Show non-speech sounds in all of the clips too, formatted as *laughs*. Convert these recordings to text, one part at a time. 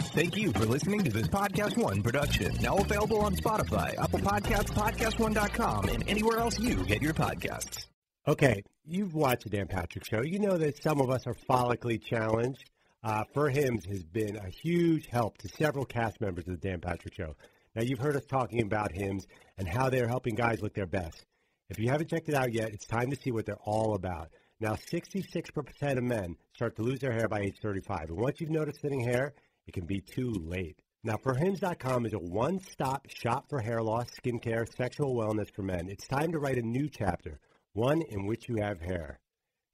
Thank you for listening to this Podcast One production. Now available on Spotify, Apple Podcasts, PodcastOne.com, and anywhere else you get your podcasts. Okay, you've watched the Dan Patrick Show. You know that some of us are follically challenged. Uh, For Hims has been a huge help to several cast members of the Dan Patrick Show. Now, you've heard us talking about Hims and how they're helping guys look their best. If you haven't checked it out yet, it's time to see what they're all about. Now, 66% of men start to lose their hair by age 35. And once you've noticed thinning hair, it can be too late. Now, forhims.com is a one-stop shop for hair loss, skincare, sexual wellness for men. It's time to write a new chapter, one in which you have hair.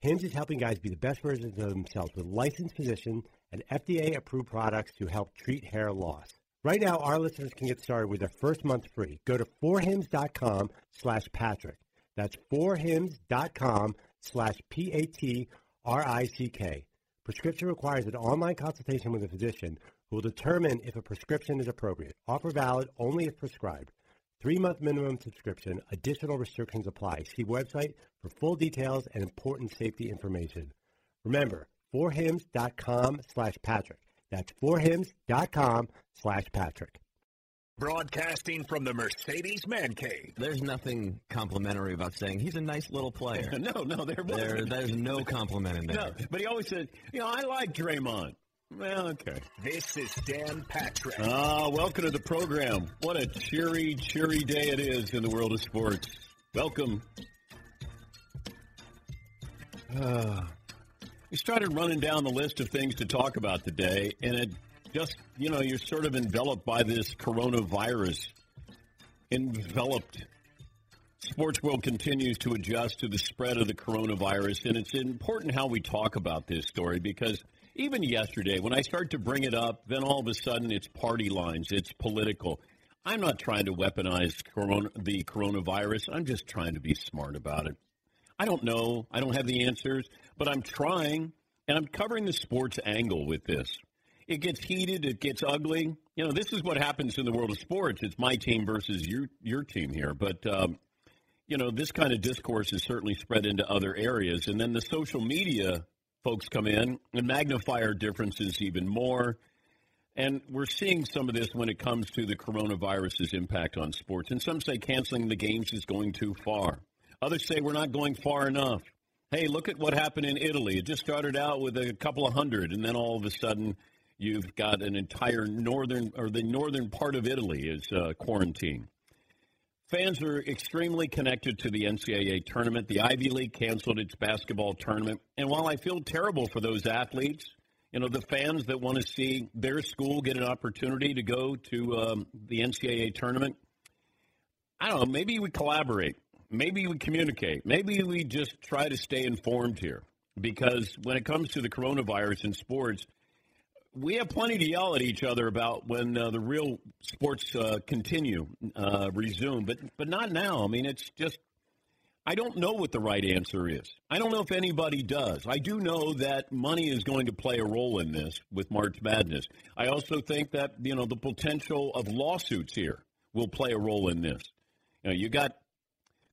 Hims is helping guys be the best versions of themselves with licensed physicians and FDA-approved products to help treat hair loss. Right now, our listeners can get started with their first month free. Go to forhims.com slash Patrick. That's forhims.com slash P-A-T-R-I-C-K. Prescription requires an online consultation with a physician who will determine if a prescription is appropriate. Offer valid only if prescribed. Three-month minimum subscription. Additional restrictions apply. See website for full details and important safety information. Remember, forhims.com slash Patrick. That's forhims.com slash Patrick. Broadcasting from the Mercedes Man Cave. There's nothing complimentary about saying he's a nice little player. *laughs* No, no, there There, wasn't. there's *laughs* no compliment in there. No, but he always said, you know, I like Draymond. Well, okay. This is Dan Patrick. Ah, welcome to the program. What a cheery, cheery day it is in the world of sports. Welcome. Ah. we started running down the list of things to talk about today, and it just, you know, you're sort of enveloped by this coronavirus. Enveloped. Sports world continues to adjust to the spread of the coronavirus, and it's important how we talk about this story because even yesterday, when I start to bring it up, then all of a sudden it's party lines, it's political. I'm not trying to weaponize corona, the coronavirus. I'm just trying to be smart about it. I don't know. I don't have the answers, but I'm trying, and I'm covering the sports angle with this. It gets heated. It gets ugly. You know, this is what happens in the world of sports. It's my team versus your your team here, but um, you know, this kind of discourse is certainly spread into other areas, and then the social media folks come in and magnify our differences even more. And we're seeing some of this when it comes to the coronavirus's impact on sports. And some say canceling the games is going too far. Others say we're not going far enough. Hey, look at what happened in Italy. It just started out with a couple of hundred, and then all of a sudden you've got an entire northern or the northern part of Italy is uh, quarantined. Fans are extremely connected to the NCAA tournament. The Ivy League canceled its basketball tournament. And while I feel terrible for those athletes, you know, the fans that want to see their school get an opportunity to go to um, the NCAA tournament, I don't know, maybe we collaborate. maybe we communicate. Maybe we just try to stay informed here. Because when it comes to the coronavirus in sports, we have plenty to yell at each other about when uh, the real sports uh, continue, uh, resume, but but not now. I mean, it's just I don't know what the right answer is. I don't know if anybody does. I do know that money is going to play a role in this with March Madness. I also think that you know the potential of lawsuits here will play a role in this. You know, you got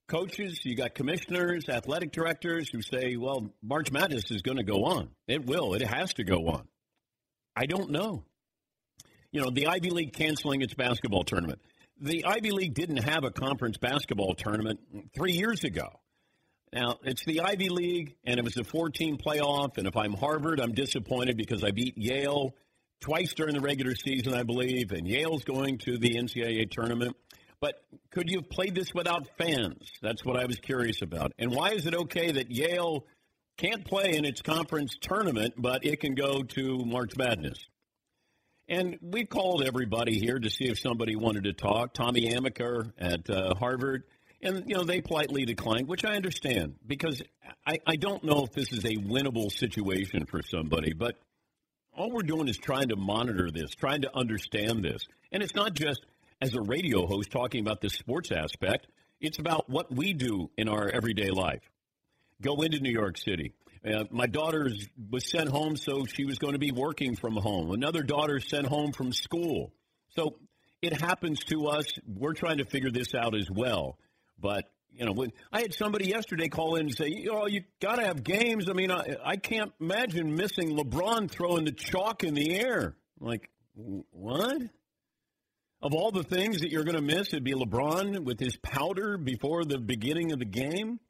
coaches, you got commissioners, athletic directors who say, "Well, March Madness is going to go on. It will. It has to go on." I don't know. You know, the Ivy League canceling its basketball tournament. The Ivy League didn't have a conference basketball tournament three years ago. Now, it's the Ivy League, and it was a 14 playoff. And if I'm Harvard, I'm disappointed because I beat Yale twice during the regular season, I believe, and Yale's going to the NCAA tournament. But could you have played this without fans? That's what I was curious about. And why is it okay that Yale can't play in its conference tournament, but it can go to March Madness. And we called everybody here to see if somebody wanted to talk. Tommy Amaker at uh, Harvard. And, you know, they politely declined, which I understand because I, I don't know if this is a winnable situation for somebody, but all we're doing is trying to monitor this, trying to understand this. And it's not just as a radio host talking about the sports aspect, it's about what we do in our everyday life go into New York City. Uh, my daughter was sent home, so she was going to be working from home. Another daughter sent home from school. So it happens to us. We're trying to figure this out as well. But you know, when I had somebody yesterday call in and say, "You know, you got to have games." I mean, I, I can't imagine missing LeBron throwing the chalk in the air. Like, what? Of all the things that you're going to miss, it'd be LeBron with his powder before the beginning of the game.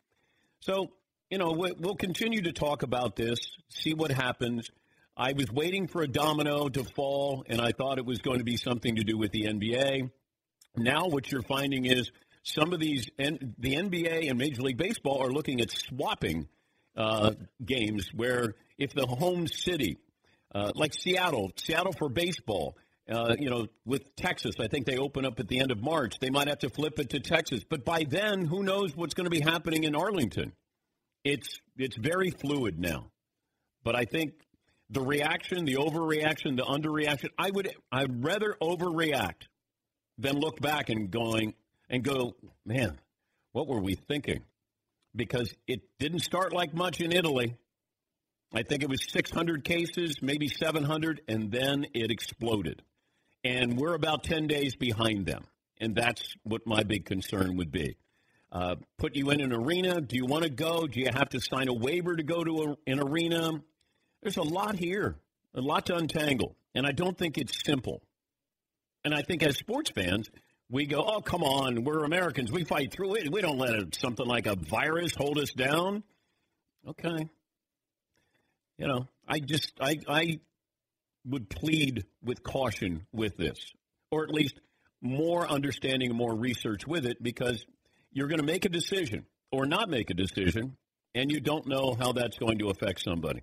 So you know, we'll continue to talk about this, see what happens. I was waiting for a domino to fall, and I thought it was going to be something to do with the NBA. Now, what you're finding is some of these, the NBA and Major League Baseball are looking at swapping uh, games where if the home city, uh, like Seattle, Seattle for baseball, uh, you know, with Texas, I think they open up at the end of March. They might have to flip it to Texas. But by then, who knows what's going to be happening in Arlington? It's it's very fluid now. But I think the reaction, the overreaction, the underreaction, I would I'd rather overreact than look back and going and go, man, what were we thinking? Because it didn't start like much in Italy. I think it was 600 cases, maybe 700, and then it exploded. And we're about 10 days behind them. And that's what my big concern would be uh, put you in an arena. Do you want to go? Do you have to sign a waiver to go to a, an arena? There's a lot here, a lot to untangle, and I don't think it's simple. And I think as sports fans, we go, "Oh, come on, we're Americans. We fight through it. We don't let it, something like a virus hold us down." Okay, you know, I just I I would plead with caution with this, or at least more understanding and more research with it, because you're going to make a decision or not make a decision, and you don't know how that's going to affect somebody.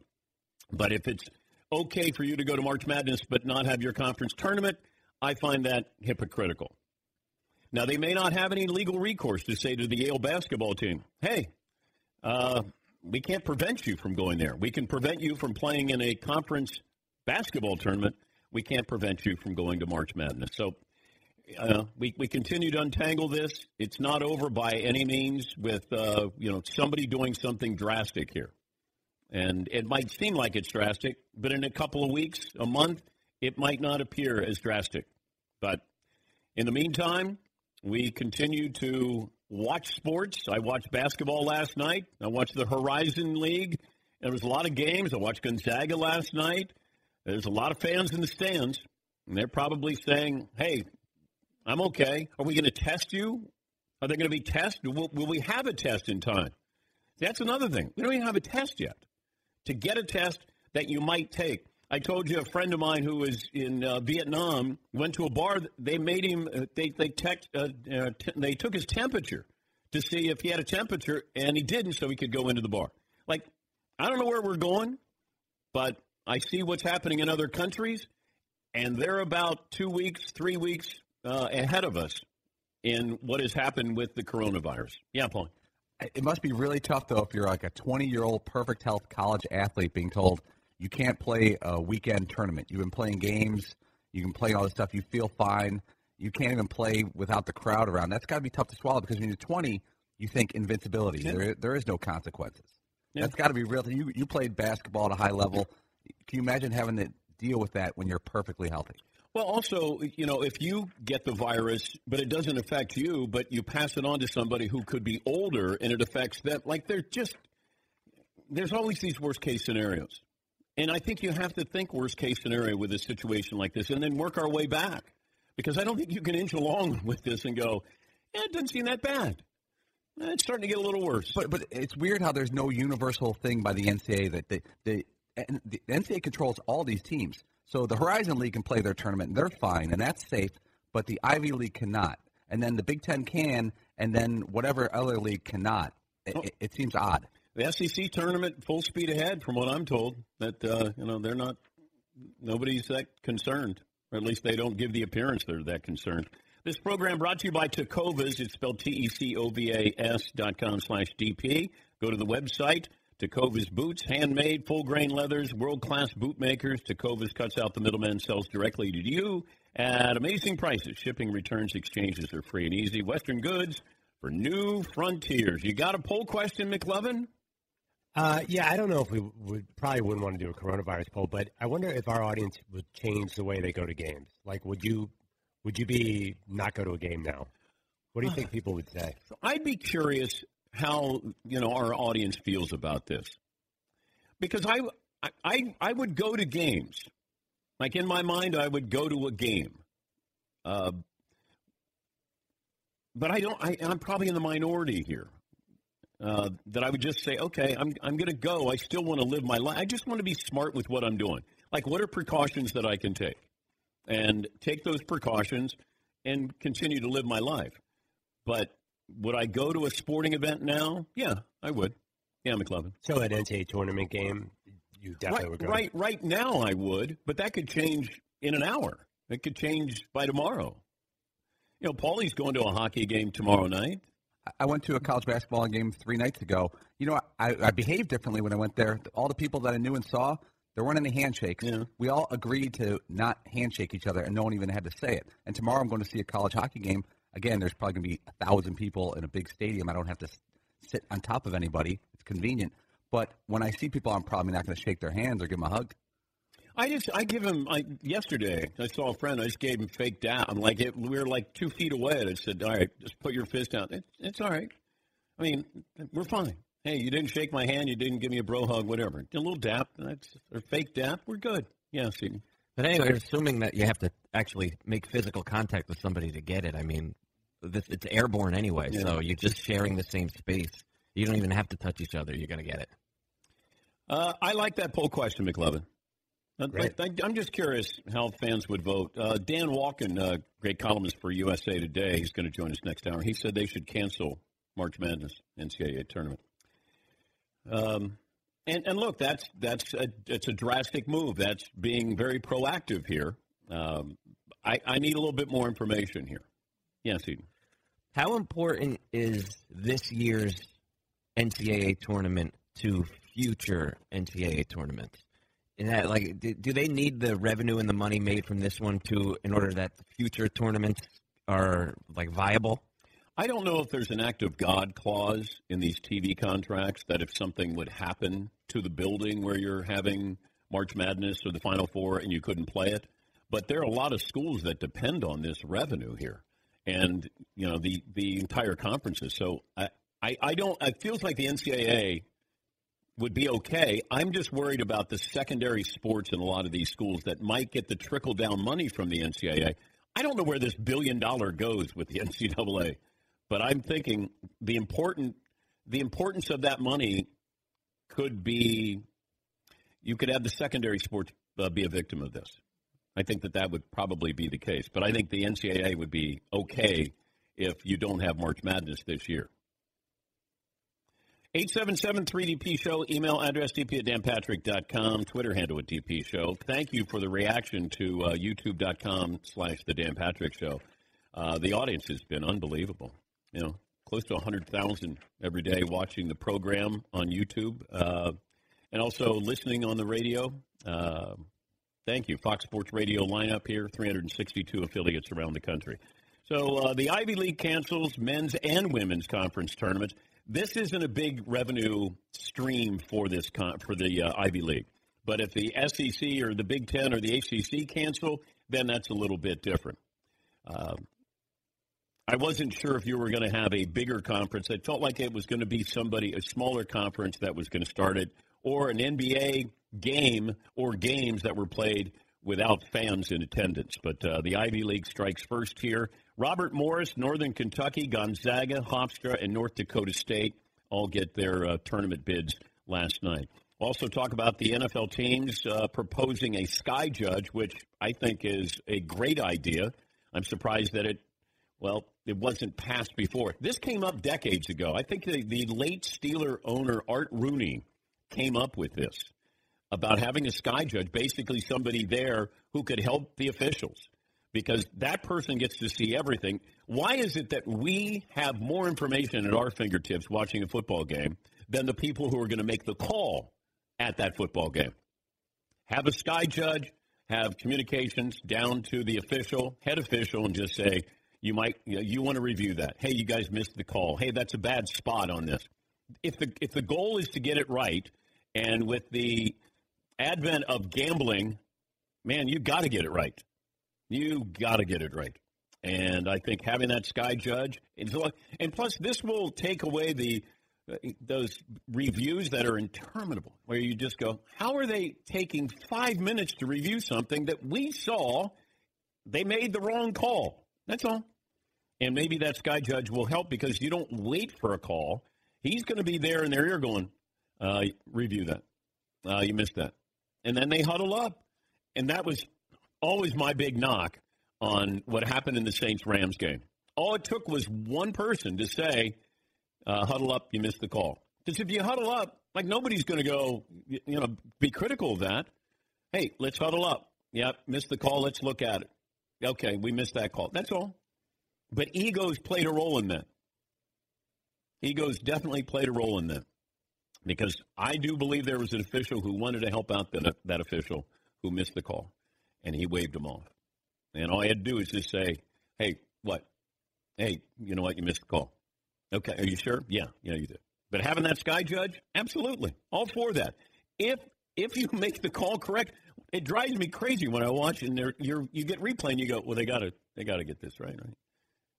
But if it's okay for you to go to March Madness but not have your conference tournament, I find that hypocritical. Now, they may not have any legal recourse to say to the Yale basketball team, hey, uh, we can't prevent you from going there. We can prevent you from playing in a conference basketball tournament. We can't prevent you from going to March Madness. So uh, we, we continue to untangle this. It's not over by any means with, uh, you know, somebody doing something drastic here. And it might seem like it's drastic, but in a couple of weeks, a month, it might not appear as drastic. But in the meantime, we continue to watch sports. I watched basketball last night. I watched the Horizon League. There was a lot of games. I watched Gonzaga last night. There's a lot of fans in the stands, and they're probably saying, hey, I'm okay. Are we going to test you? Are there going to be tests? Will, will, we have a test in time? That's another thing. We don't even have a test yet. To get a test that you might take. I told you a friend of mine who was in uh, Vietnam went to a bar. They made him. Uh, they they tech, uh, uh, t- they took his temperature to see if he had a temperature, and he didn't, so he could go into the bar. Like I don't know where we're going, but I see what's happening in other countries, and they're about two weeks, three weeks uh, ahead of us in what has happened with the coronavirus. Yeah, Paul. It must be really tough though if you're like a 20 year old perfect health college athlete being told you can't play a weekend tournament. You've been playing games, you can play all this stuff, you feel fine. You can't even play without the crowd around. That's got to be tough to swallow because when you're 20, you think invincibility. Yeah. There, there is no consequences. Yeah. That's got to be real. You, you played basketball at a high level. Can you imagine having to deal with that when you're perfectly healthy? Well, also, you know, if you get the virus, but it doesn't affect you, but you pass it on to somebody who could be older and it affects them, like they're just, there's always these worst case scenarios. And I think you have to think worst case scenario with a situation like this and then work our way back. Because I don't think you can inch along *laughs* with this and go, yeah, it doesn't seem that bad. It's starting to get a little worse. But but it's weird how there's no universal thing by the NCAA that they, the, and the NCAA controls all these teams. So the Horizon League can play their tournament, and they're fine, and that's safe. But the Ivy League cannot, and then the Big Ten can, and then whatever other league cannot. It, Oh. it, it seems odd. the SEC tournament full speed ahead, from what I'm told. That uh, you know they're not nobody's that concerned, or at least they don't give the appearance they're that concerned. This program brought to you by Tecovas. It's spelled T E C O V A S dot com slash DP. Go to the website. Tecovas boots, handmade, full grain leathers, world class boot makers. Tecovas cuts out the middleman, sells directly to you at amazing prices. Shipping, returns, exchanges are free and easy. Western goods for new frontiers. You got a poll question, McLovin? Uh, yeah, I don't know if we would probably wouldn't want to do a coronavirus poll, but I wonder if our audience would change the way they go to games. Like, would you would you be not go to a game now? What do you think *sighs* people would say? I'd be curious how you know our audience feels about this, because I I I would go to games, like in my mind, I would go to a game, uh, but I don't. I, I'm probably in the minority here. Uh, that I would just say, okay, I'm I'm to go. I still want to live my life. I just want to be smart with what I'm doing. Like, what are precautions that I can take, and take those precautions, and continue to live my life. But would I go to a sporting event now? Yeah, I would. Yeah, McLovin. So, an NCAA tournament game, you definitely Right, would go. right, right now I would, but that could change in an hour. It could change by tomorrow. You know, Paulie's going to a hockey game tomorrow night. I- went to a college basketball game three nights ago. You know, I, I behaved differently when I went there. All the people that I knew and saw, there weren't any handshakes. Yeah. We all agreed to not handshake each other, and no one even had to say it. And tomorrow I'm going to see a college hockey game. Again, there's probably going to be a thousand people in a big stadium. I don't have to sit on top of anybody. It's convenient. But when I see people, I'm probably not going to shake their hands or give them a hug. I just, I give him, I, yesterday, I saw a friend, I just gave him fake down. Like, it, we were like two feet away, and I said, all right, just put your fist down. It, it's all right. I mean, we're fine. Hey, you didn't shake my hand, you didn't give me a bro hug, whatever. A little dap, that's, or fake dap, we're good. Yeah, see. But anyway, assuming that you have to actually make physical contact with somebody to get it, I mean, this, it's airborne anyway, Yeah. so you're just sharing the same space. You don't even have to touch each other. You're going to get it. Uh, I like that poll question, McLovin. Uh, Right. I, am just curious how fans would vote. Uh, Dan Wolken, uh, great columnist for USA Today, he's going to join us next hour. He said they should cancel March Madness NCAA tournament. Um, and, and look, that's that's a, it's a drastic move. That's being very proactive here. Um, I, I need a little bit more information here. Yes, Eden. How important is this year's NCAA tournament to future NCAA tournaments? In that, like, do, do they need the revenue and the money made from this one to in order that future tournaments are like viable? I don't know if there's an act of God clause in these TV contracts that if something would happen to the building where you're having March Madness or the Final Four and you couldn't play it, but there are a lot of schools that depend on this revenue here, and you know the the entire conferences. So I I, I don't. It feels like the NCAA would be okay. I'm just worried about the secondary sports in a lot of these schools that might get the trickle down money from the NCAA. I don't know where this billion dollar goes with the *laughs* NCAA, but I'm thinking the important the importance of that money could be you could have the secondary sports uh, be a victim of this. I think that that would probably be the case, but I think the NCAA would be okay if you don't have March Madness this year. 877-3DP Show, email address dp at danpatrick.com, Twitter handle at DP Show. Thank you for the reaction to uh, youtube.com slash the Dan Patrick Show. Uh, the audience has been unbelievable. You know, close to 100,000 every day watching the program on YouTube uh, and also listening on the radio. Uh, thank you. Fox Sports Radio lineup here, 362 affiliates around the country. So uh, the Ivy League cancels men's and women's conference tournaments. This isn't a big revenue stream for this con- for the uh, Ivy League. But if the SEC or the Big Ten or the ACC cancel, then that's a little bit different. I wasn't sure if you were going to have a bigger conference. It felt like it was going to be somebody, a smaller conference that was going to start it, or an NBA game or games that were played without fans in attendance. But uh, the Ivy League strikes first here. Robert Morris, Northern Kentucky, Gonzaga, Hofstra, and North Dakota State all get their uh, tournament bids last night. Also, talk about the NFL teams uh, proposing a sky judge, which I think is a great idea. I'm surprised that it, well, it wasn't passed before. This came up decades ago. I think the, the late Steeler owner, Art Rooney, came up with this about having a sky judge, basically somebody there who could help the officials because that person gets to see everything. Why is it that we have more information at our fingertips watching a football game than the people who are going to make the call at that football game? Have a sky judge, have communications down to the official, head official, and just say, you might you, know, you want to review that. Hey, you guys missed the call. Hey, that's a bad spot on this. If the if the goal is to get it right, and with the advent of gambling, man, you got to get it right. You got to get it right. And I think having that sky judge, and plus this will take away the those reviews that are interminable, where you just go, how are they taking five minutes to review something that we saw? They made the wrong call. That's all. And maybe that sky judge will help because you don't wait for a call. He's going to be there in their ear going, uh, review that. Uh, you missed that and then they huddle up. And that was always my big knock on what happened in the Saints Rams game. All it took was one person to say, uh, huddle up, you missed the call. Because if you huddle up, like nobody's going to go, you know, be critical of that. Hey, let's huddle up. Yep, missed the call. Let's look at it. Okay, we missed that call. That's all. But egos played a role in that. Egos definitely played a role in that because I do believe there was an official who wanted to help out that, that official who missed the call, and he waved him off. And all I had to do is just say, hey, what? Hey, you know what? You missed the call. Okay, are you sure? Yeah, yeah, you did. But having that sky judge, absolutely, all for that. If if you *laughs* make the call correct, it drives me crazy when I watch and there you you get replay and you go, well, they got to they got to get this right, right?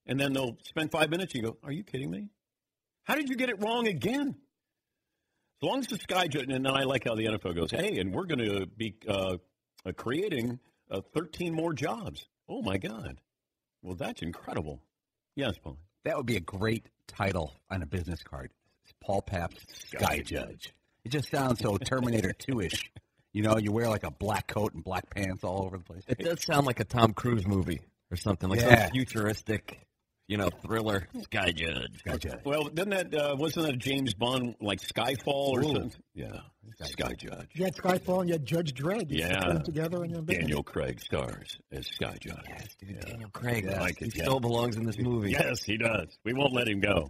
And then they'll spend five minutes. And you go, are you kidding me? How did you get it wrong again? As long as the sky judge, and I like how the NFL goes, hey, and we're going to be uh, uh, creating uh, 13 more jobs. Oh, my God. Well, that's incredible. Yes, Paul. That would be a great title on a business card. It's Paul Pabst, Sky Judge. It just sounds so Terminator 2 ish. *laughs* You know, you wear like a black coat and black pants all over the place. It does sound like a Tom Cruise movie or something, like yeah. some futuristic you know, thriller, Sky Judge. Sky Judge. Well, didn't that uh, wasn't that James Bond like Skyfall or Ooh. something? Yeah, Sky, Sky Judge. You had Skyfall and you had Judge Dredd. You yeah, together in your Daniel Craig stars as Sky Judge. Yes, dude, yeah. Daniel Craig. Yes. Like he yeah. still belongs in this movie. Yes, he does. We won't let him go.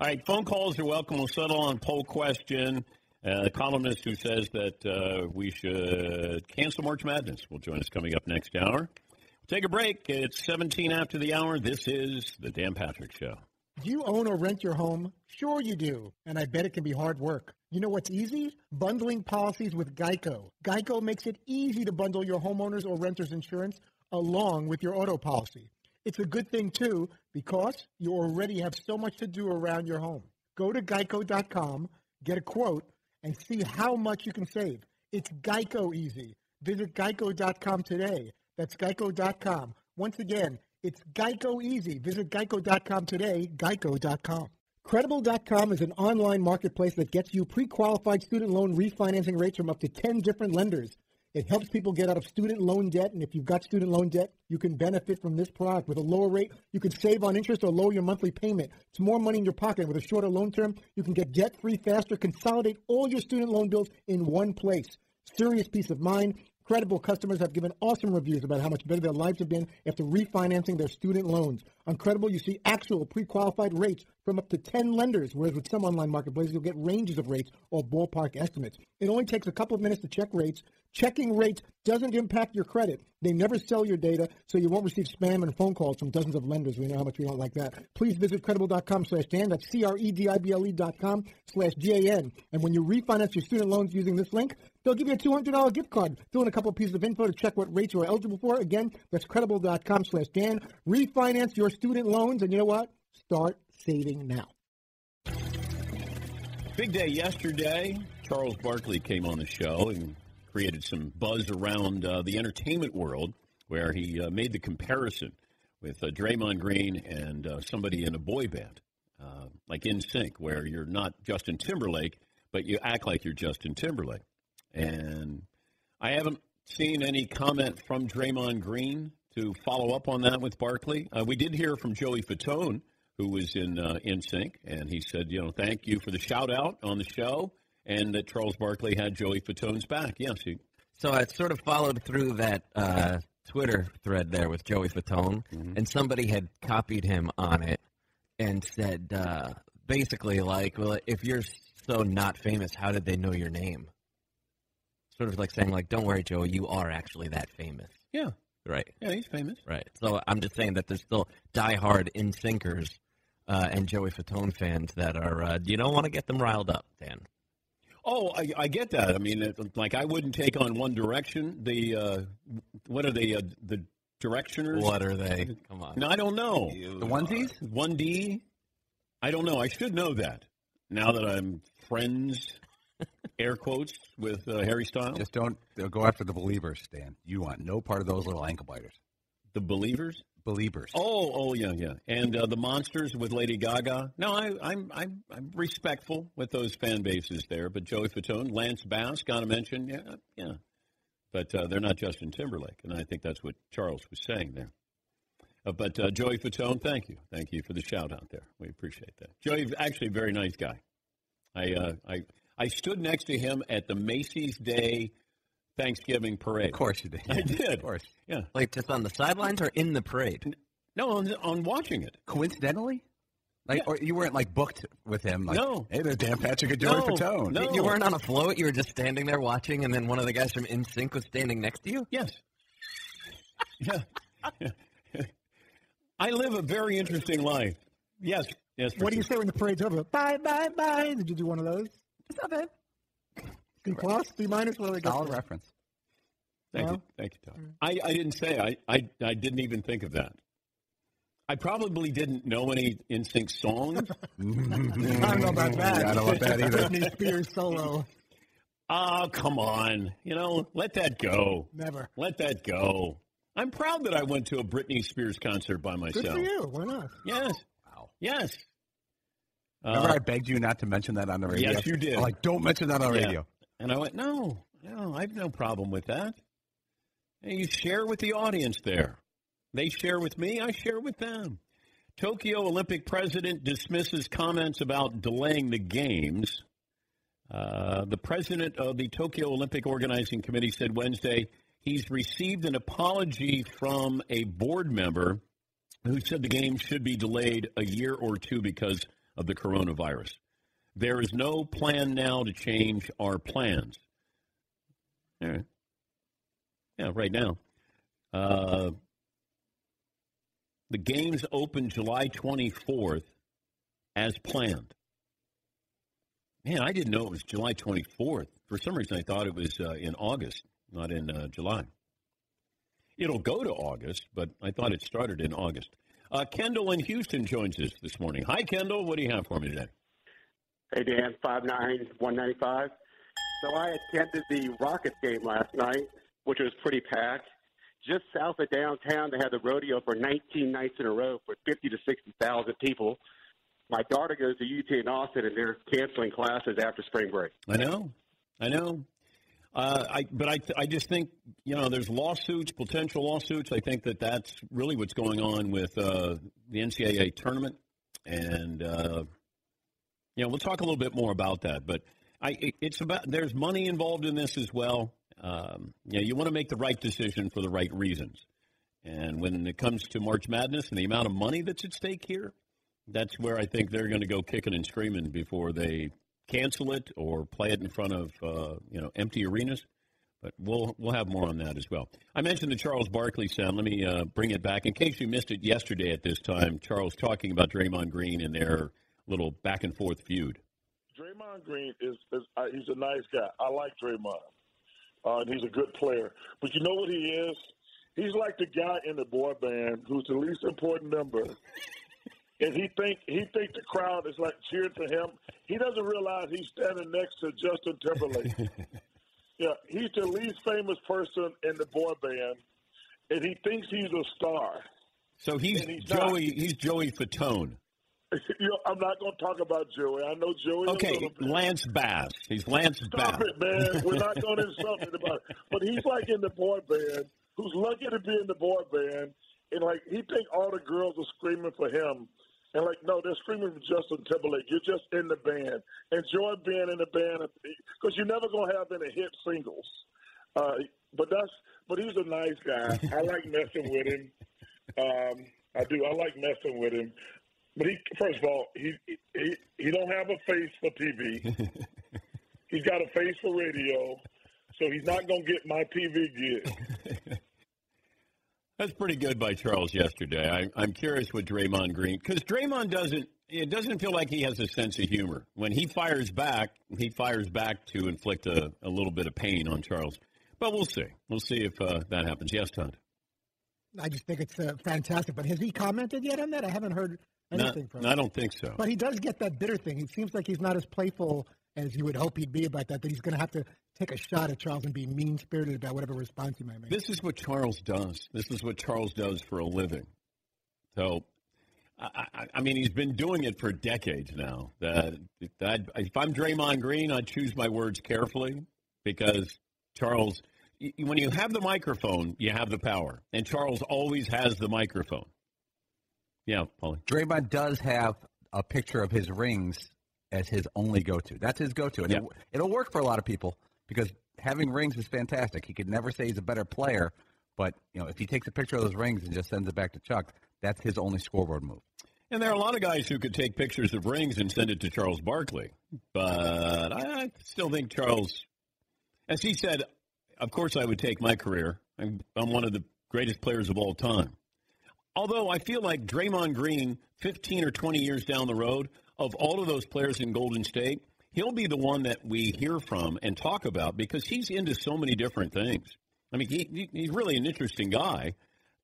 All right, phone calls are welcome. We'll settle on poll question. Uh, a columnist who says that uh, we should cancel March Madness will join us coming up next hour. Take a break. It's 17 after the hour. This is the Dan Patrick Show. Do you own or rent your home? Sure you do. And I bet it can be hard work. You know what's easy? Bundling policies with Geico. Geico makes it easy to bundle your homeowner's or renter's insurance along with your auto policy. It's a good thing, too, because you already have so much to do around your home. Go to geico.com, get a quote, and see how much you can save. It's Geico easy. Visit geico.com today. That's geico.com. Once again, it's Geico Easy. Visit geico.com today, geico.com. Credible.com is an online marketplace that gets you pre-qualified student loan refinancing rates from up to 10 different lenders. It helps people get out of student loan debt, and if you've got student loan debt, you can benefit from this product. With a lower rate, you can save on interest or lower your monthly payment. It's more money in your pocket. With a shorter loan term, you can get debt-free faster, consolidate all your student loan bills in one place. Serious peace of mind. Credible customers have given awesome reviews about how much better their lives have been after refinancing their student loans. On Credible, you see actual pre-qualified rates from up to 10 lenders, whereas with some online marketplaces, you'll get ranges of rates or ballpark estimates. It only takes a couple of minutes to check rates. Checking rates doesn't impact your credit. They never sell your data, so you won't receive spam and phone calls from dozens of lenders. We know how much we don't like that. Please visit credible.com slash Dan. That's C-R-E-D-I-B-L-E dot com slash D-A-N. And when you refinance your student loans using this link, they'll give you a $200 gift card. Fill in a couple pieces of info to check what rates you are eligible for. Again, that's credible.com slash Dan. Refinance your student loans, and you know what? Start saving now. Big day yesterday. Charles Barkley came on the show and created some buzz around uh, the entertainment world where he uh, made the comparison with uh, Draymond Green and uh, somebody in a boy band, uh, like Sync, where you're not Justin Timberlake, but you act like you're Justin Timberlake. And I haven't seen any comment from Draymond Green to follow up on that with Barkley. Uh, we did hear from Joey Fatone, who was in uh, NSYNC, and he said, you know, thank you for the shout out on the show, and that Charles Barkley had Joey Fatone's back. Yes, he, So I sort of followed through that uh, Twitter thread there with Joey Fatone, and somebody had copied him on it and said uh, basically like, well, if you're so not famous, how did they know your name? Sort of like saying like, don't worry, Joey, you are actually that famous. yeah, Right. yeah, he's famous. Right. So I'm just saying that there's still diehard in sinkers uh, and Joey Fatone fans that are. Uh, you don't want to get them riled up, Dan. Oh, I, I get that. I mean, it, like I wouldn't take on One Direction. The uh, what are they? Uh, the Directioners? What are they? Come on. No, I don't know. The onesies? One D. I don't know. I should know that. Now that I'm friends, air quotes with uh, Harry Styles, Just don't uh, go after the Beliebers, Stan. You want no part of those little ankle biters. the Beliebers. Beliebers. Oh, oh yeah, yeah, and uh, the Monsters with Lady Gaga. No, I, I'm, I'm, I'm respectful with those fan bases there. But Joey Fatone, Lance Bass, got to mention, yeah, yeah. But uh, they're not Justin Timberlake, and I think that's what Charles was saying there. Uh, but uh, Joey Fatone, thank you, thank you for the shout out there. We appreciate that. Joey's actually a very nice guy. I, uh, I, I stood next to him at the Macy's Day Thanksgiving parade. Of course you did. I did. Of course. Yeah. Like just on the sidelines or in the parade? No, on, on watching it. Coincidentally? Like, Yeah. or you weren't like booked with him. Like, No. Hey, there's Dan Patrick and Joey No, Fatone. no. You weren't on a float. You were just standing there watching, and then one of the guys from NSYNC was standing next to you. Yes. *laughs* yeah. *laughs* I live a very interesting life. Yes. Yes. What do you say when the parade's over? Bye, bye, bye. Did you do one of those? It's not bad. C plus, B minus, what do they go Solid for? reference. Thank you. Thank you, Tom. Mm. I, I didn't say. I, I, I didn't even think of that. I probably didn't know any NSYNC songs. *laughs* I don't know about mm-hmm. that. Yeah, I don't know about that either. Britney Spears solo. oh, come on. You know, let that go. Never. Let that go. I'm proud that I went to a Britney Spears concert by myself. Good for you. Why not? Yes. Wow. Yes. Remember, Uh, I begged you not to mention that on the radio. Yes, you did. I'm like, don't mention that on the Yeah. radio. And I went, no, no, I have no problem with that. And you share with the audience there. They share with me, I share with them. Tokyo Olympic president dismisses comments about delaying the games. Uh, the president of the Tokyo Olympic Organizing Committee said Wednesday he's received an apology from a board member who said the games should be delayed a year or two because of the coronavirus. There is no plan now to change our plans. All right. Yeah, right now. Uh, the games open July 24th as planned. Man, I didn't know it was July 24th. For some reason, I thought it was uh, in August, not in uh, July. It'll go to August, but I thought it started in August. Uh, Kendall in Houston joins us this morning. Hi, Kendall. What do you have for me today? Hey Dan, five nine one ninety five. So I attended the Rockets game last night, which was pretty packed. Just south of downtown, they had the rodeo for 19 nights in a row for 50 to 60,000 people. My daughter goes to UT in Austin, and they're canceling classes after spring break. I know, I know. Uh, I but I I just think you know there's lawsuits, potential lawsuits. I think that that's really what's going on with uh, the NCAA tournament, and uh, you know we'll talk a little bit more about that. But I it, it's about there's money involved in this as well. Um, you know, you want to make the right decision for the right reasons, And when it comes to March Madness and the amount of money that's at stake here, that's where I think they're going to go kicking and screaming before they cancel it or play it in front of uh, you know empty arenas. But we'll we'll have more on that as well. I mentioned the Charles Barkley sound. Let me uh, bring it back in case you missed it yesterday at this time. Charles talking about Draymond Green and their little back and forth feud. Draymond Green is, is uh, he's a nice guy. I like Draymond, uh, and he's a good player. But you know what he is? He's like the guy in the boy band who's the least important member. And he think he think the crowd is like cheering for him. He doesn't realize he's standing next to Justin Timberlake. *laughs* yeah, he's the least famous person in the boy band, and he thinks he's a star. So he's, he's Joey. not. He's Joey Fatone. *laughs* you know, I'm not going to talk about Joey. I know Joey. Okay. Lance Bass. He's Lance Stop Bass. it, man. We're not going *laughs* to insult it about it. But he's like in the boy band, who's lucky to be in the boy band, and like he think all the girls are screaming for him, and like no, they're screaming for Justin Timberlake. You're just in the band. Enjoy being in the band because you're never going to have any hit singles. Uh, but that's but he's a nice guy. I like messing with him. Um, I do. I like messing with him. But he, first of all, he he he don't have a face for TV. *laughs* he's got a face for radio, so he's not gonna get my TV gig. *laughs* That's pretty good by Charles yesterday. I, I'm curious what Draymond Green because Draymond doesn't. It doesn't feel like he has a sense of humor. When he fires back, he fires back to inflict a, a little bit of pain on Charles. But we'll see. We'll see if uh, that happens. Yes, Todd. I just think it's uh, fantastic. But has he commented yet on that? I haven't heard anything from him. I don't think so. But he does get that bitter thing. He seems like he's not as playful as you would hope he'd be about that. That he's going to have to take a shot at Charles and be mean spirited about whatever response he might make. This is what Charles does. This is what Charles does for a living. So, I, I, I mean, he's been doing it for decades now. That, that if I'm Draymond Green, I'd choose my words carefully because Charles, when you have the microphone, you have the power, and Charles always has the microphone. Yeah, Paulie. Draymond does have a picture of his rings as his only go-to. That's his go-to, and Yeah. it, it'll work for a lot of people because having rings is fantastic. He could never say he's a better player, but you know if he takes a picture of those rings and just sends it back to Chuck, that's his only scoreboard move. And there are a lot of guys who could take pictures of rings and send it to Charles Barkley. But I still think Charles, as he said, of course I would take my career. I'm, I'm one of the greatest players of all time. Although I feel like Draymond Green, 15 or 20 years down the road, of all of those players in Golden State, he'll be the one that we hear from and talk about because he's into so many different things. I mean, he, he- he's really an interesting guy.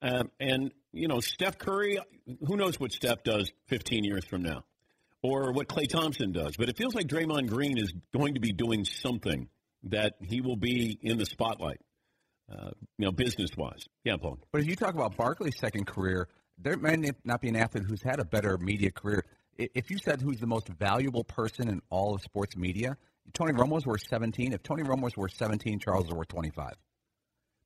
Um, and, you know, Steph Curry, who knows what Steph does 15 years from now or what Klay Thompson does. But it feels like Draymond Green is going to be doing something that he will be in the spotlight, uh, you know, business wise. Yeah, Paul. But if you talk about Barkley's second career, there may not be an athlete who's had a better media career. If you said who's the most valuable person in all of sports media, Tony Romo's worth 17. If Tony Romo's worth 17, Charles is worth 25.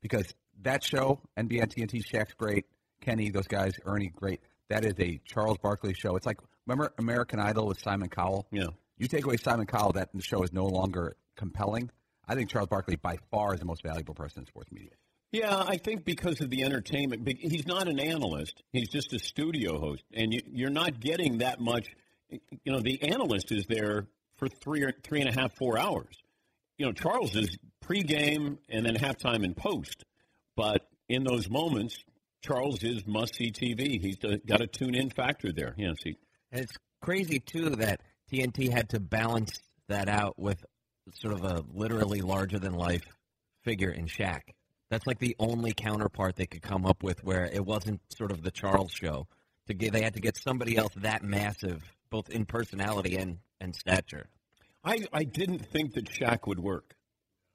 Because that show, NBA TNT, Shaq's great, Kenny, those guys, Ernie, great. That is a Charles Barkley show. It's like, remember American Idol with Simon Cowell? Yeah. You take away Simon Cowell, that show is no longer compelling. I think Charles Barkley, by far, is the most valuable person in sports media. Yeah, I think because of the entertainment, he's not an analyst. He's just a studio host, and you, you're not getting that much. You know, the analyst is there for three or three and a half, four hours. You know, Charles is pregame and then halftime and post, but in those moments, Charles is must see TV. He's got a tune in factor there. Yeah, see, And it's crazy too that TNT had to balance that out with sort of a literally larger than life figure in Shaq. That's like the only counterpart they could come up with where it wasn't sort of the Charles show. To get, they had to get somebody else that massive, both in personality and, and stature. I, I didn't think that Shaq would work.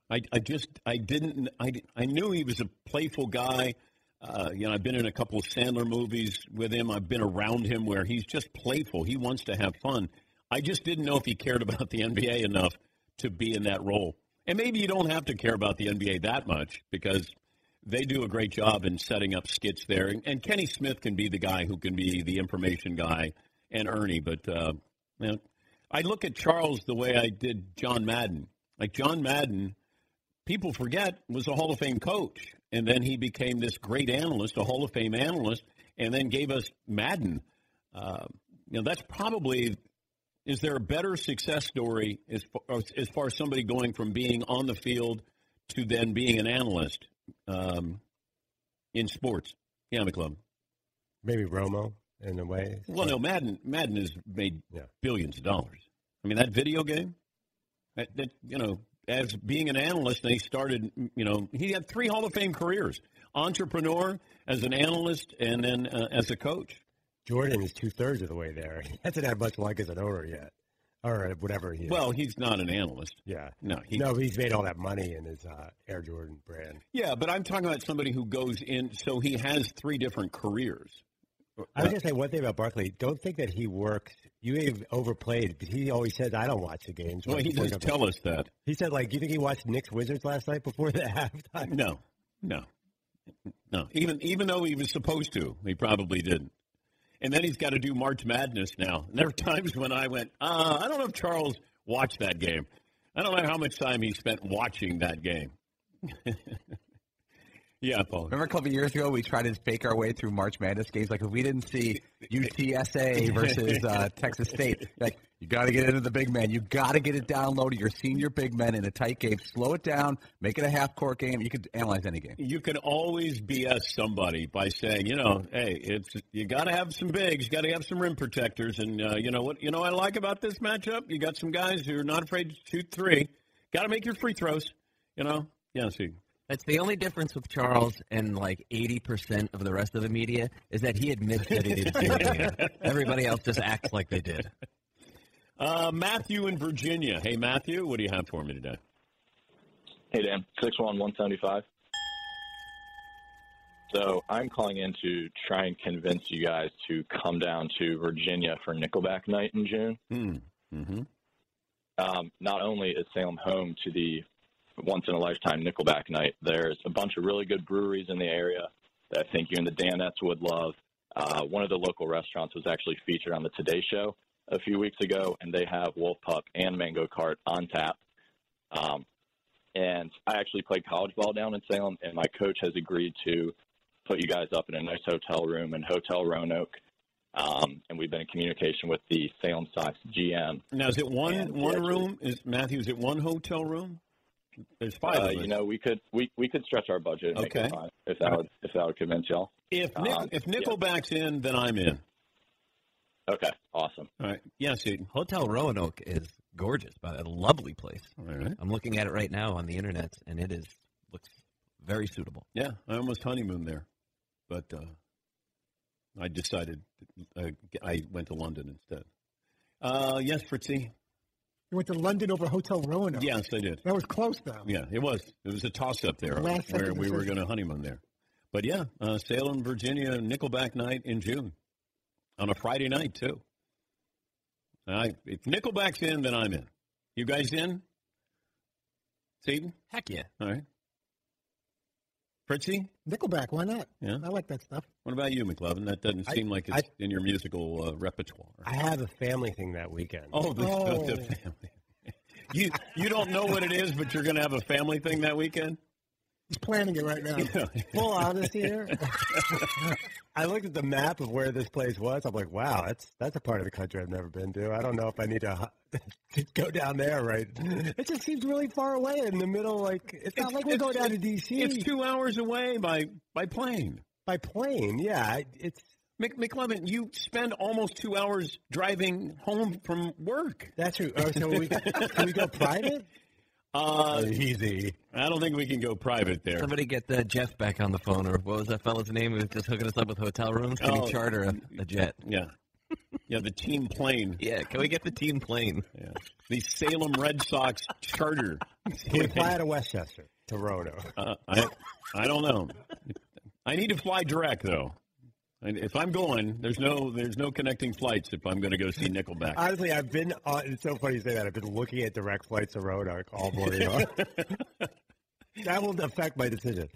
I, I just I didn't I, I knew he was a playful guy. Uh, you know, I've been in a couple of Sandler movies with him. I've been around him where he's just playful. He wants to have fun. I just didn't know if he cared about the NBA enough to be in that role. And maybe you don't have to care about the NBA that much because they do a great job in setting up skits there. And, and Kenny Smith can be the guy who can be the information guy and Ernie. But uh, man, I look at Charles the way I did John Madden. Like John Madden people forget was a Hall of Fame coach, and then he became this great analyst, a Hall of Fame analyst, and then gave us Madden. Uh, you know, that's probably. Is there a better success story as far, as far as somebody going from being on the field to then being an analyst um, in sports? Yeah, McClellan. Maybe Romo in a way. Well, no, Madden Madden has made Yeah. billions of dollars. I mean, that video game, that, that you know, as being an analyst, they started. You know, he had three Hall of Fame careers: entrepreneur, as an analyst, and then uh, as a coach. Jordan is two thirds of the way there. *laughs* He hasn't had much luck as an owner yet, or whatever he is. Well, he's not an analyst. yeah, No, he, no, he's made all that money in his uh, Air Jordan brand. yeah, but I'm talking about somebody who goes in. So he has three different careers. I was gonna say one thing about Barkley. Don't think that he works. You may have overplayed. But he always says, "I don't watch the games." Well, he does tell us that. He said, "Like, do you think he watched Knicks Wizards last night before the *laughs* halftime?" No, no, no. Even even though he was supposed to, he probably didn't. And then he's got to do March Madness now. And there were times when I went, uh, I don't know if Charles watched that game. I don't know how much time he spent watching that game. *laughs* yeah, Paul. Remember a couple of years ago, we tried to fake our way through March Madness games. Like if we didn't see UTSA *laughs* versus uh, Texas State, like you got to get into the big man. You got to get it down low to Your senior big men in a tight game. Slow it down. Make it a half court game. You could analyze any game. You can always BS somebody by saying, you know, hey, it's you got to have some bigs, you got to have some rim protectors, and uh, you know what? You know what I like about this matchup? You got some guys who are not afraid to shoot three. Got to make your free throws. You know, yeah. See, That's the only difference with Charles and like 80% of the rest of the media is that he admits that he didn't do it. *laughs* Everybody else just acts like they did. uh, Matthew in Virginia. Hey, Matthew, what do you have for me today? Hey Dan, six one one seventy five. So I'm calling in to try and convince you guys to come down to Virginia for Nickelback night in June. Hmm. Mm-hmm. Um, not only is Salem home to the once in a lifetime Nickelback night, there's a bunch of really good breweries in the area that I think you and the Danettes would love. Uh, one of the local restaurants was actually featured on the Today Show a few weeks ago, and they have Wolf Pup and Mango Cart on tap. Um, and I actually played college ball down in Salem, and my coach has agreed to put you guys up in a nice hotel room in Hotel Roanoke. Um, and we've been in communication with the Salem Sox GM. Now, is it one And one actually- room? Is Matthew? Is it one hotel room? There's five. Uh, of you know, we could we, we could stretch our budget and make Okay. it fine if that would if that would convince y'all. if Nick, um, if yeah. Nickelback's in, then I'm in. Okay, awesome. All right. Yes, Seton. Hotel Roanoke is gorgeous, but a lovely place. All right. I'm looking at it right now on the internet, and it is looks very suitable. Yeah, I almost honeymoon there, but uh, I decided uh, I went to London instead. Uh, yes, Fritzy. You went to London over Hotel Roanoke. Yes, I did. That was close, though. Yeah, it was. It was a toss up there Last where second we were going to honeymoon there. But yeah, uh, Salem, Virginia, Nickelback night in June on a Friday night too. I, if Nickelback's in, then I'm in. You guys in? Seton? Heck yeah. All right. Fritzy? Nickelback, why not? Yeah. I like that stuff. What about you, McLovin? That doesn't I- seem like it's in your musical uh, repertoire. I have a family thing that weekend. Oh, the, Oh. the family. *laughs* You you don't know what it is, but you're going to have a family thing that weekend. He's planning it right now. *laughs* Full honesty here. *laughs* I looked at the map of where this place was. I'm like, wow, that's that's a part of the country I've never been to. I don't know if I need to, *laughs* to go down there. Right? It just seems really far away in the middle. Like it's not like we're going down to DC It's two hours away by by plane. by plane. Yeah, it's Mc, McLovin, you spend almost two hours driving home from work. that's true. Oh, so we can we go private? Uh, *laughs* Easy. I don't think we can go private there. Somebody get the Jeff back on the phone, or what was that fella's name who was just hooking us up with hotel rooms? Can Oh. he charter a, a jet? Yeah, yeah, the team plane. *laughs* Yeah, can we get the team plane? Yeah, the Salem Red Sox charter. Can *laughs* we fly out of Westchester to Roanoke? Uh, I I don't know. I need to fly direct though. And if I'm going, there's no there's no connecting flights if I'm going to go see Nickelback. *laughs* Honestly, I've been. On, it's so funny you say that. I've been looking at direct flights to Roanoke all morning. long. *laughs* that will affect my decision.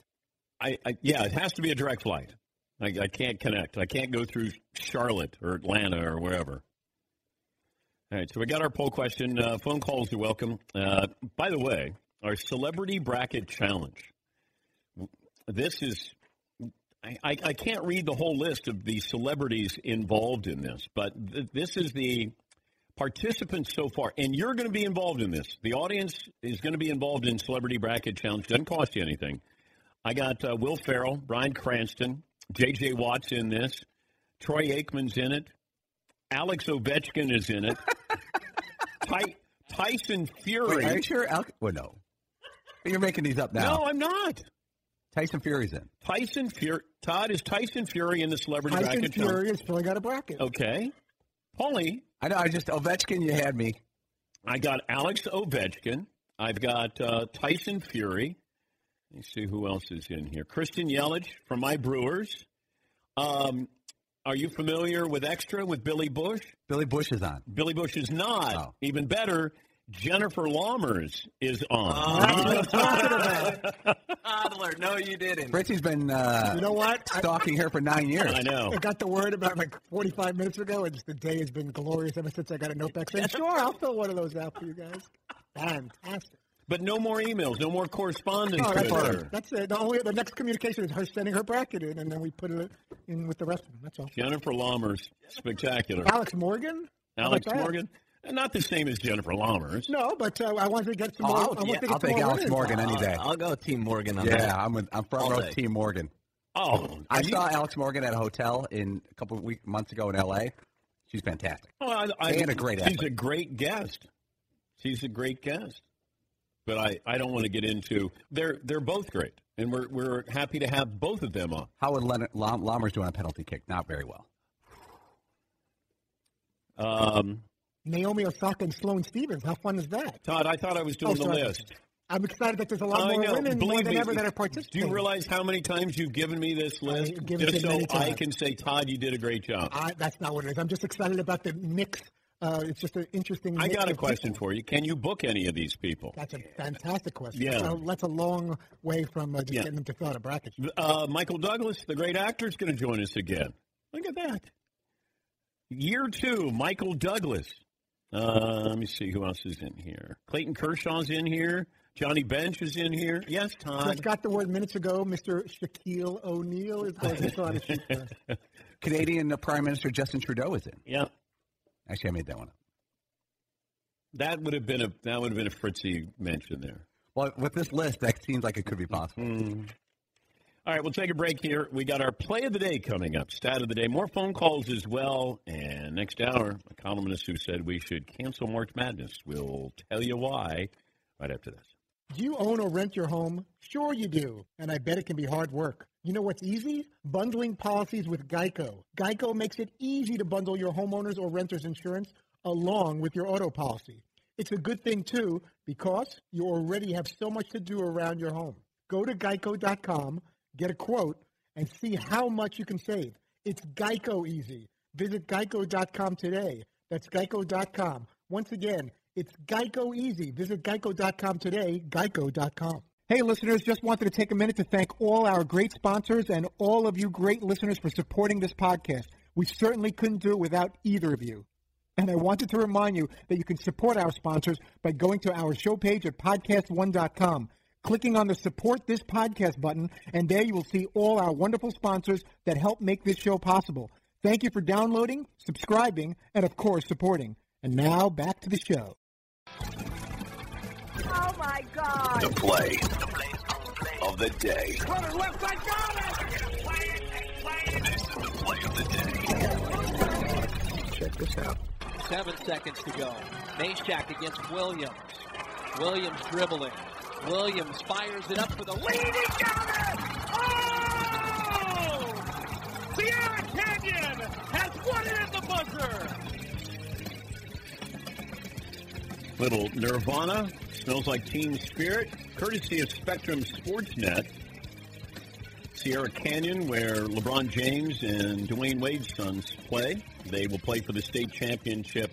I, I yeah, it has to be a direct flight. I, I can't connect. I can't go through Charlotte or Atlanta or wherever. All right, so we got our poll question. Uh, phone calls are welcome. Uh, by the way, our celebrity bracket challenge. This is I, I, can't read the whole list of the celebrities involved in this, but th- this is the participants so far, and you're going to be involved in this. The audience is going to be involved in Celebrity Bracket Challenge. Doesn't cost you anything. I got uh, Will Ferrell, Bryan Cranston, J.J. Watt's in this, Troy Aikman's in it, Alex Ovechkin is in it, *laughs* Ty- Tyson Fury. Wait, are you sure? Al- well, no. You're making these up now. No, I'm not. Tyson Fury's in. Tyson Fury. Todd is Tyson Fury in the Celebrity Tyson Bracket Tyson Fury Challenge. is filling out a bracket. Okay. Paulie. I know. I just Ovechkin. You had me. I got Alex Ovechkin. I've got uh, Tyson Fury. Let me see who else is in here. Christian Yelich from my Brewers. Um, are you familiar with Extra with Billy Bush? Billy Bush is on. Billy Bush is not. Oh. Even better, Jennifer Lammers is on. *laughs* Toddler, no, you didn't. Fritzy's been uh, You know what? I- stalking her for nine years. I know. I got the word about like 45 minutes ago, and just the day has been glorious ever since I got a note back saying, "Sure, I'll fill one of those out for you guys." Fantastic. But no more emails, no more correspondence. Oh, that's it. her. That's it. The only the next communication is her sending her bracket in, and then we put it in with the rest of them. That's all. Jennifer Lammers, spectacular. Alex Morgan. How Alex Morgan. that? Morgan, not the same as Jennifer Lammers. No, but uh, I wanted to get some Oh, more. I'll- I wanted yeah, to get I'll some take more Alex Morgan involved. any day. I'll go with Team Morgan on that. Yeah, I'm with, I'm front All row day. Team Morgan. Oh, I are you- saw Alex Morgan at a hotel in a couple of weeks months ago in L.A. She's fantastic. Oh, I, I, And a great She's athlete. a great guest. She's a great guest. But I, I don't want to get into. They're they're both great, and we're we're happy to have both of them on. How would Leonard Lammers do on a penalty kick? Not very well. Um, Naomi Osaka and Sloane Stevens. How fun is that? Todd, I thought I was doing Oh, the list. I'm excited that there's a lot I more know. women more Believe than me, ever that are participating. Do you realize how many times you've given me this list just so I can say, Todd, you did a great job? I, that's not what it is. I'm just excited about the mix. Uh, it's just an interesting. I got a question people. for you. Can you book any of these people? That's a fantastic question. Yeah. So that's a long way from uh, just Yeah. getting them to fill out a bracket. Uh, Michael Douglas, the great actor, is going to join us again. Look at that. Year two, Michael Douglas. Uh, let me see who else is in here. Clayton Kershaw's in here. Johnny Bench is in here. Yes, Just Todd. got the word minutes ago. Mr. Shaquille O'Neal is going to fill sheet for us. Canadian uh, Prime Minister Justin Trudeau is in. Yeah, Actually, I made that one up. that would have been a that would have been a Fritzy mention there. Well, with this list, that seems like it could be possible. Mm. All right, we'll take a break here. We got our play of the day coming up, stat of the day, more phone calls as well. And next hour, a columnist who said we should cancel March Madness will tell you why right after this. Do you own or rent your home? Sure you do. And I bet it can be hard work. You know what's easy? Bundling policies with Geico. Geico makes it easy to bundle your homeowners or renters insurance along with your auto policy. It's a good thing too because you already have so much to do around your home. Go to geico.com, get a quote, and see how much you can save. It's Geico easy. Visit geico.com today. That's geico.com. Once again, it's Geico easy. Visit geico.com today, geico.com. Hey, listeners, just wanted to take a minute to thank all our great sponsors and all of you great listeners for supporting this podcast. We certainly couldn't do it without either of you. And I wanted to remind you that you can support our sponsors by going to our show page at podcast1.com, clicking on the support this podcast button, and there you will see all our wonderful sponsors that help make this show possible. Thank you for downloading, subscribing, and of course supporting. And now back to the show. Oh my God! The play of the day. Left side, got it! This is the play of the day. Check this out. Seven seconds to go. Nashak against Williams. Williams dribbling. Williams fires it up for the lead. He got it! Oh! Sierra Canyon has won it at the buzzer. Little Nirvana, smells like team Spirit, courtesy of Spectrum Sportsnet. Sierra Canyon, where LeBron James and Dwyane Wade's sons play. They will play for the state championship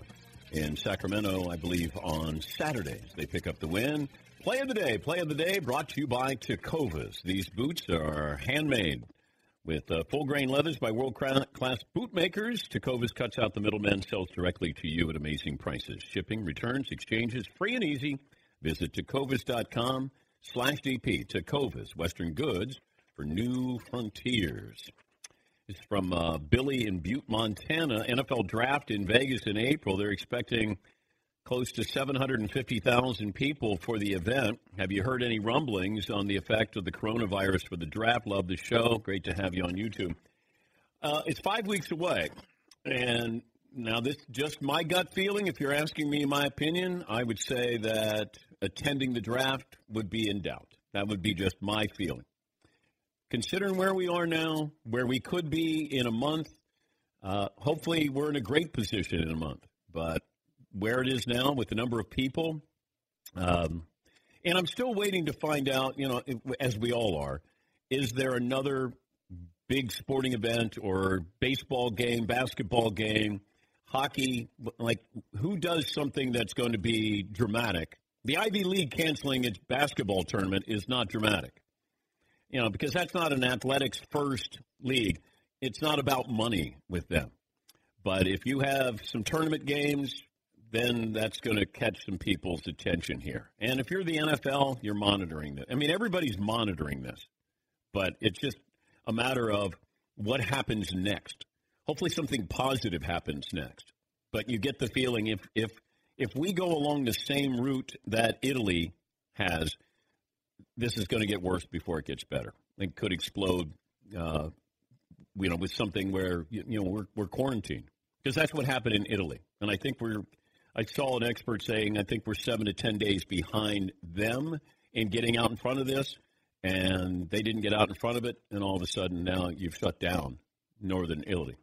in Sacramento, I believe, on Saturdays. They pick up the win. Play of the day, play of the day, brought to you by Tecovas. These boots are handmade with uh, full grain leathers by world class boot makers. Tecovas cuts out the middleman, sells directly to you at amazing prices. Shipping, returns, exchanges, free and easy. Visit tecovas.com slash DP. Tecovas, Western Goods for New Frontiers. It's from uh, Billy in Butte, Montana. NFL draft in Vegas in April. They're expecting close to 750,000 people for the event. Have you heard any rumblings on the effect of the coronavirus for the draft? Love the show. Great to have you on YouTube. Uh, it's five weeks away. And now, this just my gut feeling. If you're asking me my opinion, I would say that attending the draft would be in doubt. That would be just my feeling. Considering where we are now, where we could be in a month, uh, hopefully we're in a great position in a month. But where it is now with the number of people, um, and I'm still waiting to find out, you know, as we all are, is there another big sporting event or baseball game, basketball game, hockey? Like, who does something that's going to be dramatic? The Ivy League canceling its basketball tournament is not dramatic you know, because that's not an athletics first league. It's not about money with them. But if you have some tournament games, then that's going to catch some people's attention here. And if you're the NFL, you're monitoring this. I mean, everybody's monitoring this, but it's just a matter of what happens next. Hopefully, something positive happens next. But you get the feeling if if if we go along the same route that Italy has, this is going to get worse before it gets better. It could explode, uh, you know, with something where you, you know we're we're quarantined because that's what happened in Italy, and I think we're. I saw an expert saying I think we're seven to ten days behind them in getting out in front of this, and they didn't get out in front of it, and all of a sudden now you've shut down northern Italy.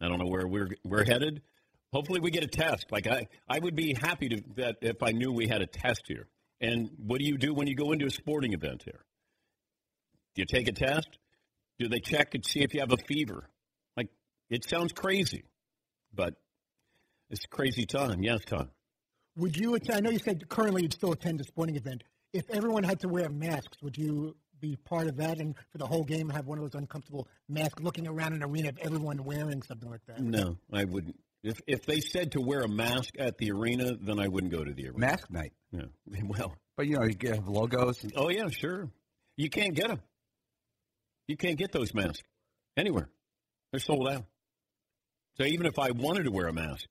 I don't know where we're we're headed. Hopefully, we get a test. Like I, I would be happy to that if I knew we had a test here. And what do you do when you go into a sporting event here? Do you take a test? Do they check and see if you have a fever? Like, it sounds crazy, but it's a crazy time. Yes, Tom. Would you attend? I know you said currently you'd still attend a sporting event. If everyone had to wear masks, would you be part of that and for the whole game have one of those uncomfortable masks looking around an arena of everyone wearing something like that? No, I wouldn't. If if they said to wear a mask at the arena, then I wouldn't go to the arena. Mask night. Yeah. *laughs* Well, but you know, you get logos. Oh yeah, sure. You can't get them. You can't get those masks anywhere. They're sold out. So even if I wanted to wear a mask,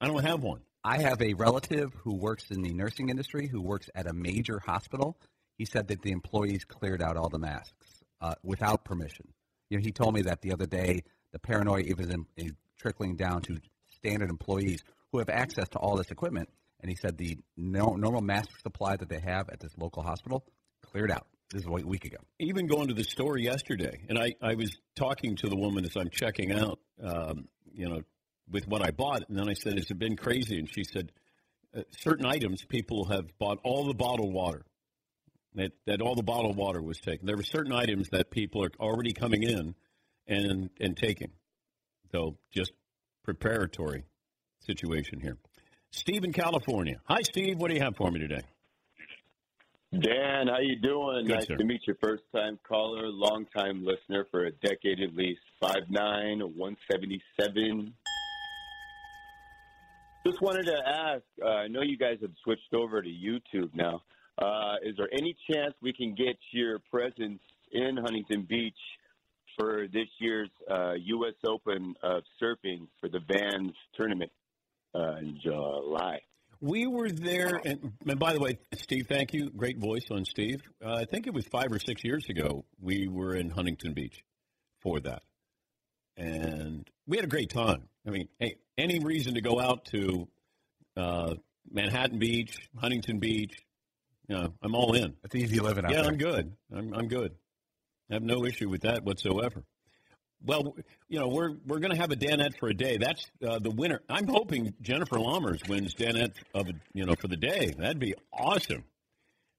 I don't have one. I have a relative who works in the nursing industry who works at a major hospital. He said that the employees cleared out all the masks uh, without permission. You know, he told me that the other day. The paranoia even is trickling down to standard employees who have access to all this equipment. And he said the no, normal mask supply that they have at this local hospital cleared out. This is a week ago. Even going to the store yesterday, and I, I was talking to the woman as I'm checking out, um, you know, with what I bought, and then I said, "Has it been crazy?" And she said, uh, "Certain items, people have bought all the bottled water. That that all the bottled water was taken. There were certain items that people are already coming in and and taking. So just preparatory situation here. Steve in California. Hi, Steve. What do you have for me today? Dan, how you doing? Good, nice sir. to meet you. First time caller, long time listener for a decade at least. Five nine, one seventy seven. Just wanted to ask. Uh, I know you guys have switched over to YouTube now. Uh, is there any chance we can get your presence in Huntington Beach for this year's uh, U.S. Open of surfing for the Vans tournament uh, in July? We were there, and, and by the way, Steve, thank you. Great voice on Steve. Uh, I think it was five or six years ago. We were in Huntington Beach for that, and we had a great time. I mean, hey, any reason to go out to uh, Manhattan Beach, Huntington Beach? You know, I'm all in. It's easy living out yeah, there. I'm good. I'm, I'm good. I have no issue with that whatsoever. Well, you know, we're we're going to have a Danette for a day. That's uh, the winner. I'm hoping Jennifer Lammers wins Danette of you know for the day. That'd be awesome.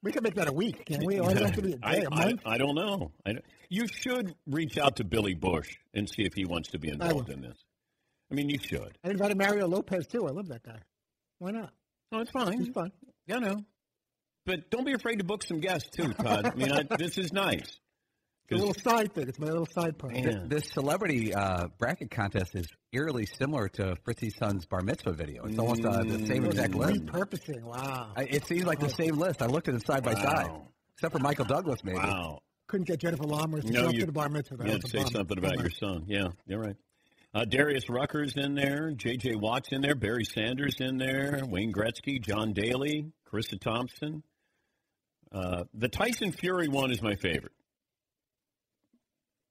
We can make that a week, *laughs* can we? Or have to be a *laughs* I, day, a I, month? I don't know. I, don't- you should reach out to Billy Bush and see if he wants to be involved in this. I mean, you should. I invited Mario Lopez too. I love that guy. Why not? Oh, it's fine. He's fine. Yeah, no. But don't be afraid to book some guests too, Todd. I mean, I, this is nice. A little side thing. It's my little side part. Th- This celebrity uh, bracket contest is eerily similar to Fritzy's son's bar mitzvah video. It's almost uh, the same exact list. Repurposing. Wow. I, it seems like the same list. I looked at it side by side, Wow. except for Michael Douglas, maybe. Wow. Couldn't get Jennifer Lammers to No, show up you- to the bar mitzvah. That You was had to a say bummer. something about Bummer. your son. Yeah, you're right. Uh, Darius Rucker's in there. J.J. Watt's in there. Barry Sanders in there. Wayne Gretzky, John Daly, Charissa Thompson. Uh, the Tyson Fury one is my favorite.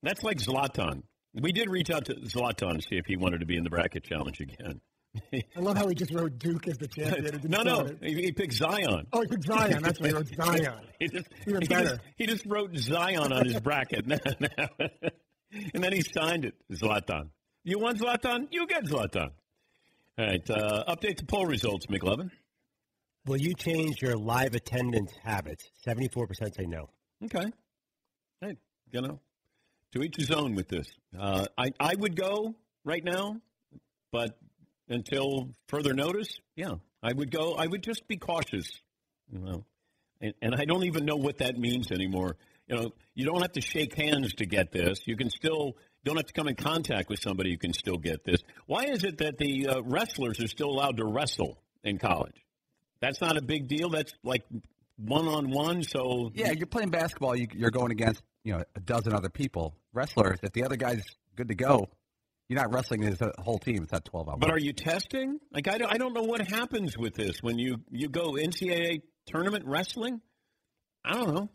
That's like Zlatan. We did reach out to Zlatan to see if he wanted to be in the bracket challenge again. *laughs* I love how he just wrote Duke as the champion. No, no, it. he, he picked Zion. Oh, he picked Zion. That's why he wrote *laughs* Zion. he just, Even he better. Just, he just wrote Zion on his bracket. *laughs* and then he signed it, Zlatan. You want Zlatan? You get Zlatan. All right. Uh, update the poll results, McLovin. Will you change your live attendance habits? 74% say no. Okay. Hey, you know, to each his own with this. Uh, I, I would go right now, but until further notice, yeah, I would go. I would just be cautious, you know. And, and I don't even know what that means anymore. You know, you don't have to shake hands to get this. You can still don't have to come in contact with somebody. You can still get this. Why is it that the uh, wrestlers are still allowed to wrestle in college? That's not a big deal. That's like one on one. So Yeah, you're playing basketball. You, you're going against you know a dozen other people. Wrestlers, if the other guy's good to go, you're not wrestling as a whole team. It's not 12 hours. But are you testing? Like I don't, I don't know what happens with this when you you go NCAA tournament wrestling. I don't know.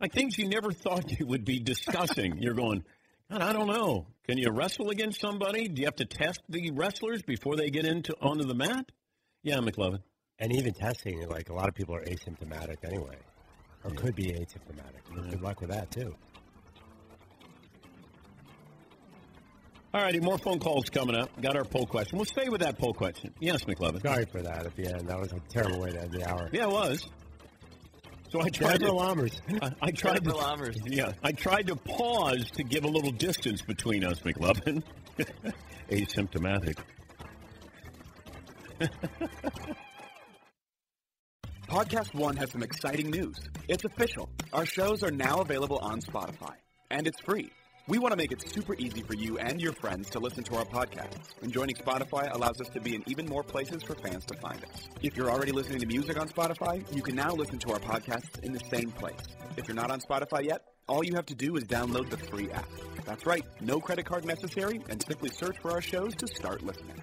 Like things you never thought you would be discussing. *laughs* You're going, God, I don't know. Can you wrestle against somebody? Do you have to test the wrestlers before they get into onto the mat? Yeah, McLovin. And even testing, like a lot of people are asymptomatic anyway, or could be asymptomatic. Good luck with that too. All righty, more phone calls coming up. Got our poll question. We'll stay with that poll question. Yes, McLovin. Sorry for that at the end. That was a terrible way to end the hour. Yeah, it was. So I tried Jennifer to. Lammers. *laughs* I, I tried Jennifer to. Lammers. Yeah, I tried to pause to give a little distance between us, McLovin. *laughs* Asymptomatic. *laughs* Podcast One has some exciting news. It's official. Our shows are now available on Spotify, and it's free. We want to make it super easy for you and your friends to listen to our podcasts, and joining Spotify allows us to be in even more places for fans to find us. If you're already listening to music on Spotify, you can now listen to our podcasts in the same place. If you're not on Spotify yet, all you have to do is download the free app. That's right, no credit card necessary, and simply search for our shows to start listening.